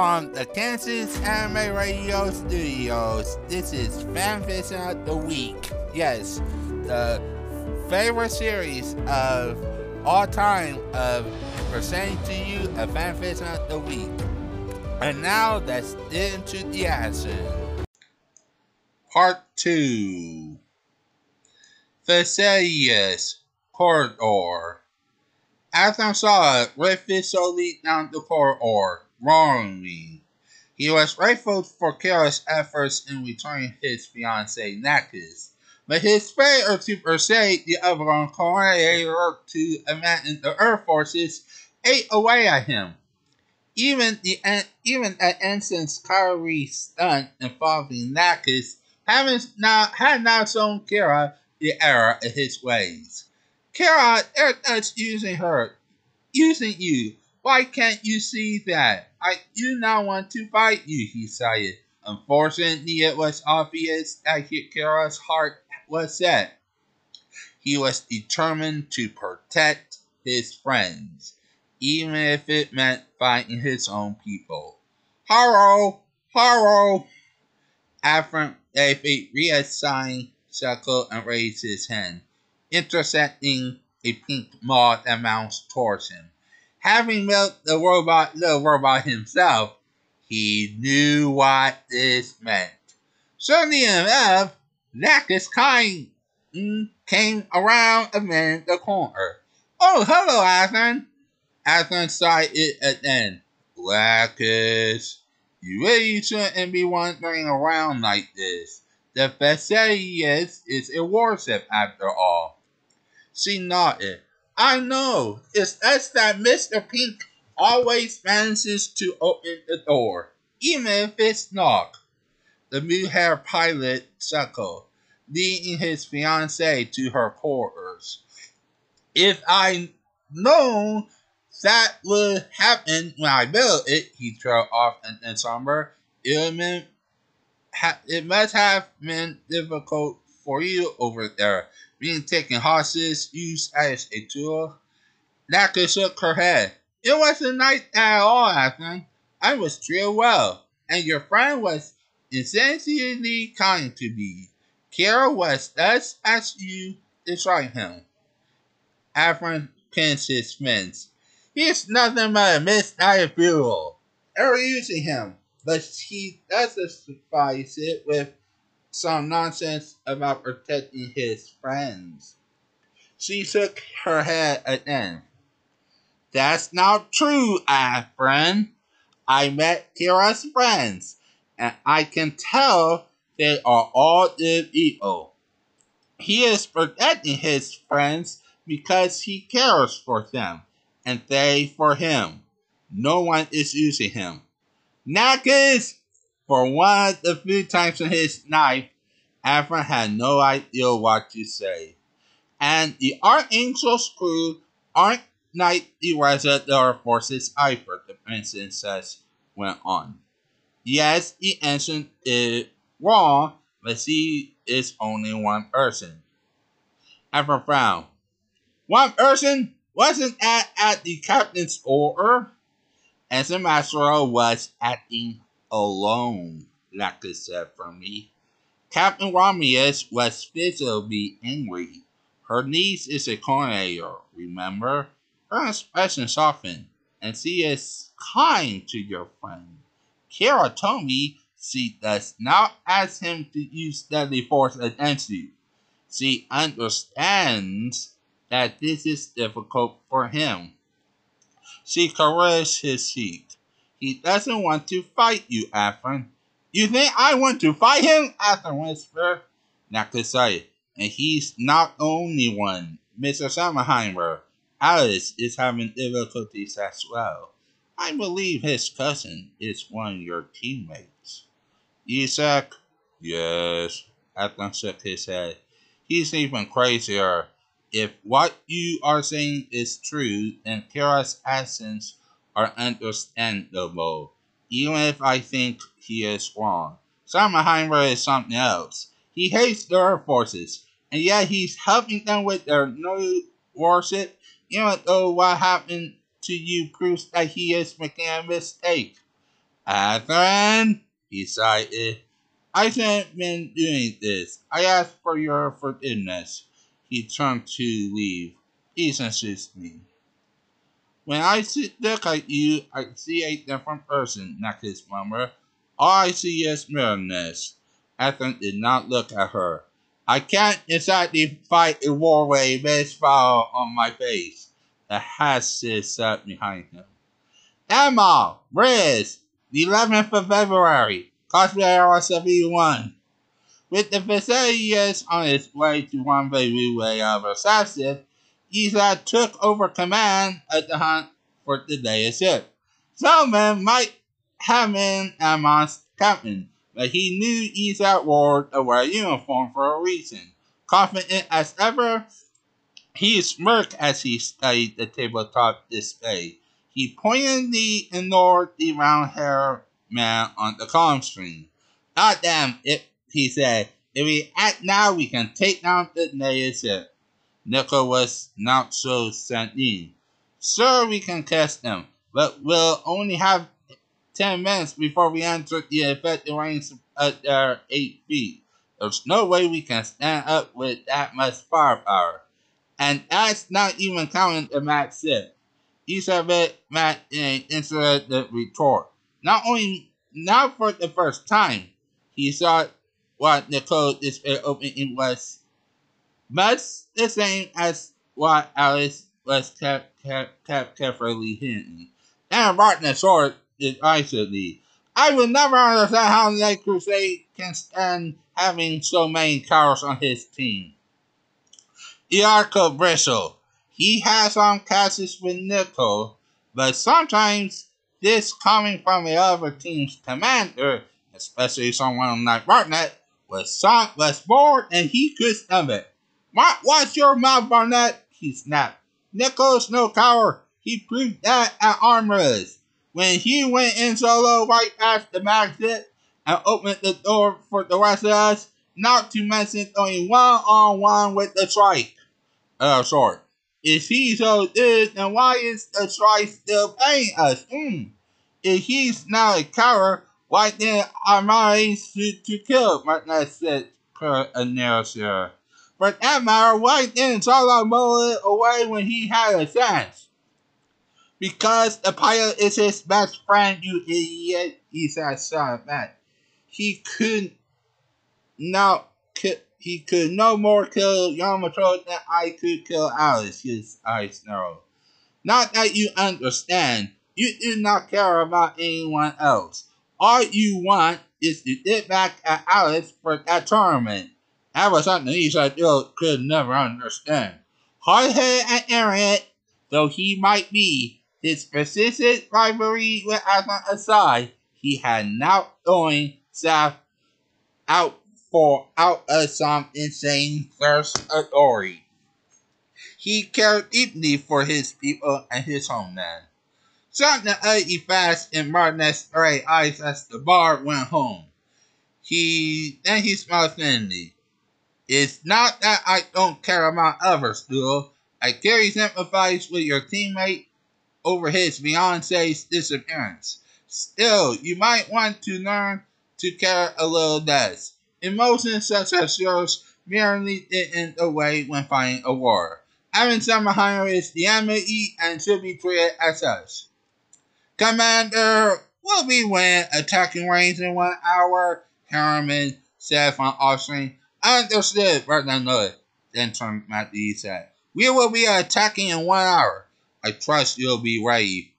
From the Kansas Anime Radio Studios, this is Fanfiction of the Week. Yes, the favorite series of all time of presenting to you a Fanfiction of the Week. And now get into the action. Part 2 Vesalius Corridor. Athens saw it, so lead down the corridor, wrongly. He was grateful for Kira's efforts in returning his fiancee Lacus, but his failure to persuade the other corridor to abandon the Earth forces ate away at him. Even the even an instance Kyrie stunt involving Lacus having had not shown Kira the error of his ways. Kira, that's using her, using you. Why can't you see that? I do not want to fight you, he said. Unfortunately, it was obvious that Kira's heart was set. He was determined to protect his friends, even if it meant fighting his own people. Haro! Haro! After David reassigned Shackle and raised his hand intercepting a pink moth that mounts towards him. Having met the robot, the robot himself, he knew what this meant. Certainly enough, Nakis kind mm, came around a man the corner. Oh, hello, Athrun. Athrun saw it again. Blackish, you really shouldn't be wandering around like this. The Vesalius is a warship after all. She nodded. I know. It's us that Mr. Pink always manages to open the door, even if it's knocked. The haired pilot chuckled, leading his fiancee to her quarters. If I known that would happen when I built it, he trailed off in, in somber. It, meant, it must have been difficult for you over there being taken hostage, used as a tool. Naka shook her head. It wasn't nice at all, Athrun. I was treated well, and your friend was essentially kind to me. Kira was thus as you described him. Athrun pinched his fence. He's nothing but a misguided fool. They're using him, but he suffice it with some nonsense about protecting his friends. She shook her head again. That's not true, ah, friend. I met Kira's friends, and I can tell they are all good people. He is protecting his friends because he cares for them, and they for him. No one is using him. Lacus for one of the few times in his life, Afra had no idea what to say. And the Archangel's crew aren't like the rest of the forces either, the princess went on. Yes, the ancient is wrong, but she is only one person. Afra frowned. One person wasn't at, at the captain's order. Ensign Master was acting alone, Laka said for me. Captain Romulus was visibly angry. Her niece is a coroner, remember? Her expression softened, and she is kind to your friend. Kira told me she does not ask him to use deadly force against you. She understands that this is difficult for him. She caressed his cheek. He doesn't want to fight you, Athrun. You think I want to fight him? Athrun whispered. Nakasai. And he's not only one. Mr. Sommerheimer. Alice is having difficulties as well. I believe his cousin is one of your teammates. Yzak? Yes. Athrun shook his head. He's even crazier. If what you are saying is true, then Kira's actions are understandable, even if I think he is wrong. Sommerheimer is something else. He hates the Earth forces, and yet he's helping them with their new warship, even though what happened to you proves that he is making a mistake. Catherine, he sighed. I shouldn't been doing this. I ask for your forgiveness. He turned to leave. He's insist me. When I look at you, I see a different person, Necklace murmured. All I see is mirrorness. Catherine did not look at her. I can't exactly fight a war with a on my face. The Hassid sat behind him. Emma, Riz, the 11th of February, Cosmic Era 71. With the Vesalius on its way to rendezvous way of assassin, Isa took over command at the hunt for the day ship. Some men might have been Emma's captain, but he knew Isa wore a white uniform for a reason. Confident as ever, he smirked as he studied the tabletop display. He pointedly ignored the round haired man on the comm screen. God damn it, he said. If we act now, we can take down the native was not so sanguine. Sure, we can catch them, but we'll only have 10 minutes before we enter the effective range at their 8 feet. There's no way we can stand up with that much firepower. And that's not even counting the max of it met in an insulated retort. Not only, not for the first time, he saw what the code display opening was much the same as what Alice was kept, kept, kept carefully hidden. And Martin sword decisively. I will never understand how the Creuset can stand having so many cowards on his team. Iarco Bristle. He has some cases with Nico, but sometimes this coming from the other team's commander, especially someone like Barnett, was, was bored and he could stomach it. Watch your mouth, Barnett, he snapped. Nico's no coward. He proved that at Artemis. When he went in solo right past the exit and opened the door for the rest of us, not to mention going one on one with the Strike. Uh, sorry. If he's so good, then why is the Strike still paying us? Mm. If he's not a coward, why then am I to, kill? Martinez said per a why didn't Solo blow it away when he had a chance? Because the pilot is his best friend, you idiot, he said, son that. He could not now. could, he could no more kill Yamato than I could kill Alice, his eyes narrowed. Not that you understand. You do not care about anyone else. All you want is to get back at Alice for that tournament. That was something he said could never understand. Hard-headed and arrogant though he might be, his persistent rivalry with Aslan aside, he had now going south out for out of some insane thirst authority. He cared deeply for his people and his homeland. Something utterly fast in Martinez's gray eyes as the bar went home. He then he smiled thinly. It's not that I don't care about others, Duo. I care he sympathize with your teammate over his fiance's disappearance. Still, you might want to learn to care a little less. Emotions such as yours merely didn't away when fighting a war. Having some is the enemy and should be treated as such. Commander, will be win attacking range in one hour? Harriman said from off screen. Understood, Bernard Then turned Matthew said, We will be attacking in one hour. I trust you'll be ready.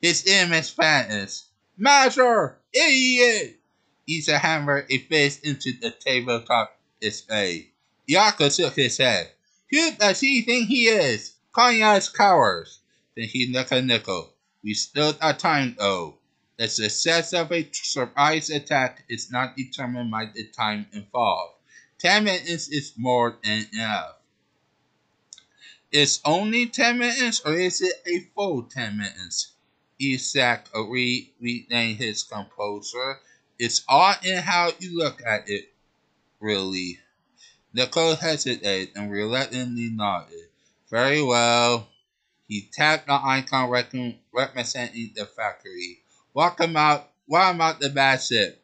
His image fattens. Master! Idiot! Isa hammered a fist into the tabletop display. Yaka shook his head. Who does he think he is? Calling us cowards. Then he looked at Nico. We still got time though. The success of a surprise attack is not determined by the time involved. 10 minutes is more than enough. It's only 10 minutes or is it a full 10 minutes? Yzak re- regained his composure. It's all in how you look at it, really. Nicol hesitated and reluctantly nodded. Very well. He tapped the icon representing the factory. Him out what about the bad ship?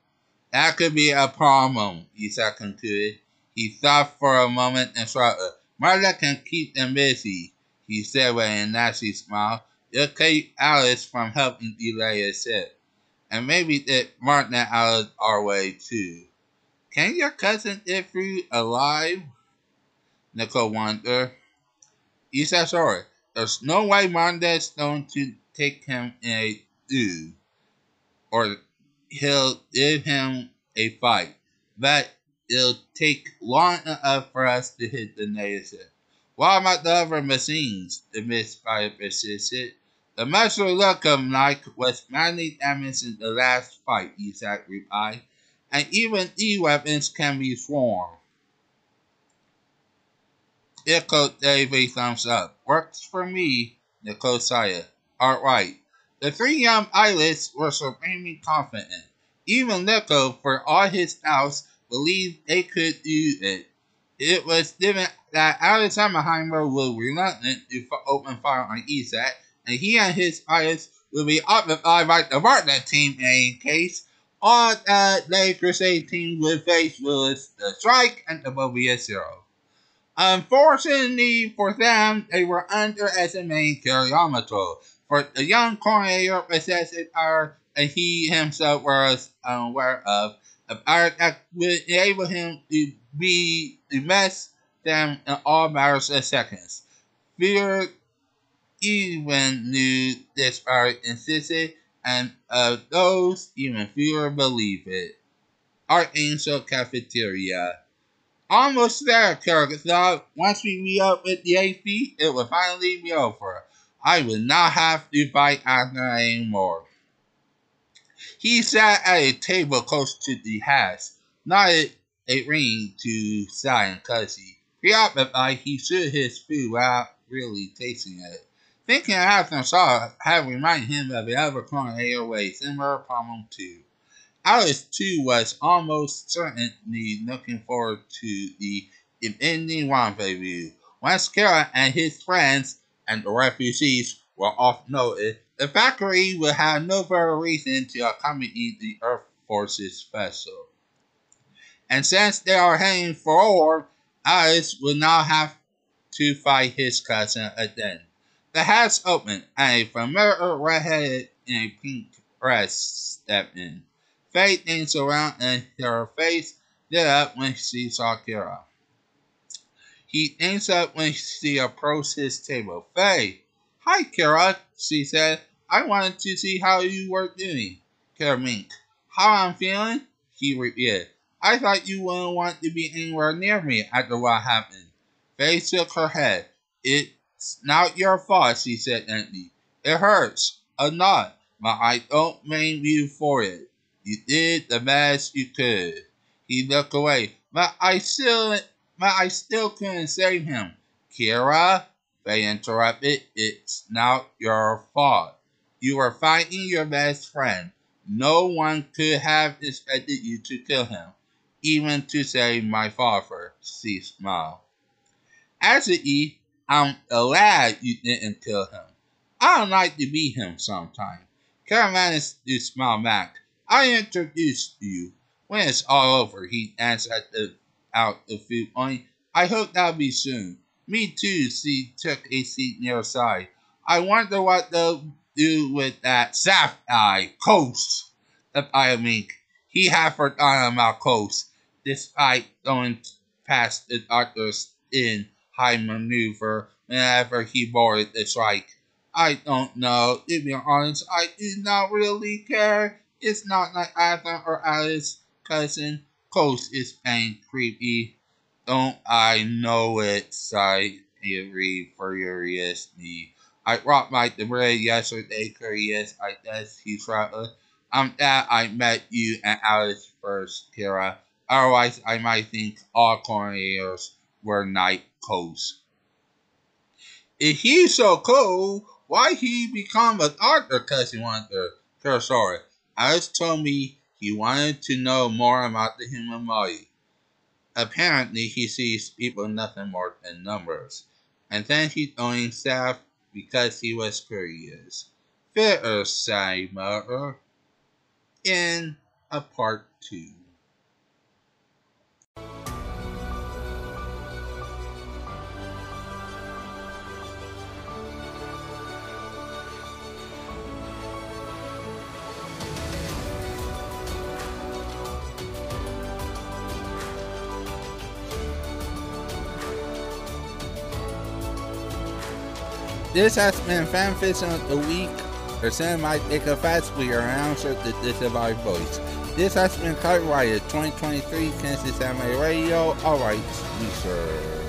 That could be a problem, Yzak concluded. He thought for a moment and shrugged. Marta can keep them busy, he said with a nasty smile. It'll keep Alice from helping delay a ship. And maybe get Marta out of our way too. Can your cousin get through alive? Nicol wondered. He said sorry. There's no way Marta's going to take him in a do or he'll give him a fight. But it'll take long enough for us to hit the native. What about the other machines? The misfire persisted. The muster look of Nike was badly damaged in the last fight, Yzak replied, and even E-weapons can be swarmed. Echo gave a thumbs up. Works for me, sighed. Alright. The three young pilots were supremely confident. Even Nico, for all his doubts, believed they could do it. It was given that Alexanderheimer was reluctant to open fire on Yzak, and he and his pilots would be occupied by the partner team in case. All that the Creuset team would face was the strike and the Moebius Zero. Unfortunately for them, they were underestimating Kira Yamato, for the young Cornelius possessed power and he himself was unaware of, power that would enable him to be to mess them in all matters of seconds. Fear even knew this power existed, and of those, even fewer believe it. Archangel Cafeteria. Almost there, Kirk thought. Once we meet up with the AP, it will finally be over. I will not have to fight Agner anymore. He sat at a table close to the house, nodded a ring to Sai and Kuzzey. Preoccupied, he chewed his food without really tasting it. Thinking after saw had reminded him of the other corner airway similar problem too. Alice too was almost certainly looking forward to the impending rendezvous. Once Kira and his friends and the refugees were off noted, the factory will have no further reason to accompany the Earth Forces vessel. And since they are heading forward, Alice will now have to fight his cousin again. The hatch opened, and a familiar redheaded in a pink dress stepped in. Faye things around and her face lit up when she saw Kira. He thinks up when she approached his table. Faye, hi Kira, she said. I wanted to see how you were doing. Kermink. How I'm feeling? He repeated. I thought you wouldn't want to be anywhere near me after what happened. Faye shook her head. It's not your fault, she said gently. It hurts. A lot. But I don't blame you for it. You did the best you could. He looked away. But I still but I still couldn't save him. Kira, Faye interrupted, it's not your fault. You were fighting your best friend. No one could have expected you to kill him, even to save my father, she smiled. Actually, I'm glad you didn't kill him. I'd like to be him sometime. Carol managed to smile back. I introduced you. When it's all over, he answered the, out the food point. I hope that'll be soon. Me too, she took a seat near side. I wonder what they'll do with that Sapphire Coast of Iomink. He had forgotten about Coast, despite going past the doctor's in high maneuver whenever he boarded the strike. I don't know. To be honest, I do not really care. It's not like Arthur or Alice cousin. Coast is paying creepy. Don't I know it? sighed Avery furiously. I rocked my debris yesterday, curious, I guess he's shrugged. Uh, I'm glad I met you and Alice first, Kira. Otherwise, I might think all Cornelius were night coast. If he's so cool, why he become a doctor? Cousin wondered. Kira sorry. Alice told me he wanted to know more about the human body. Apparently, he sees people nothing more than numbers. And then he's told himself because he was curious. Say, mother. in a part two. This has been Fanfiction of the Week. The Cinema take a fast we announcer the Disavowed Voice. This has been Copyrighted 2023 Kansas Anime Radio. Alright, sure.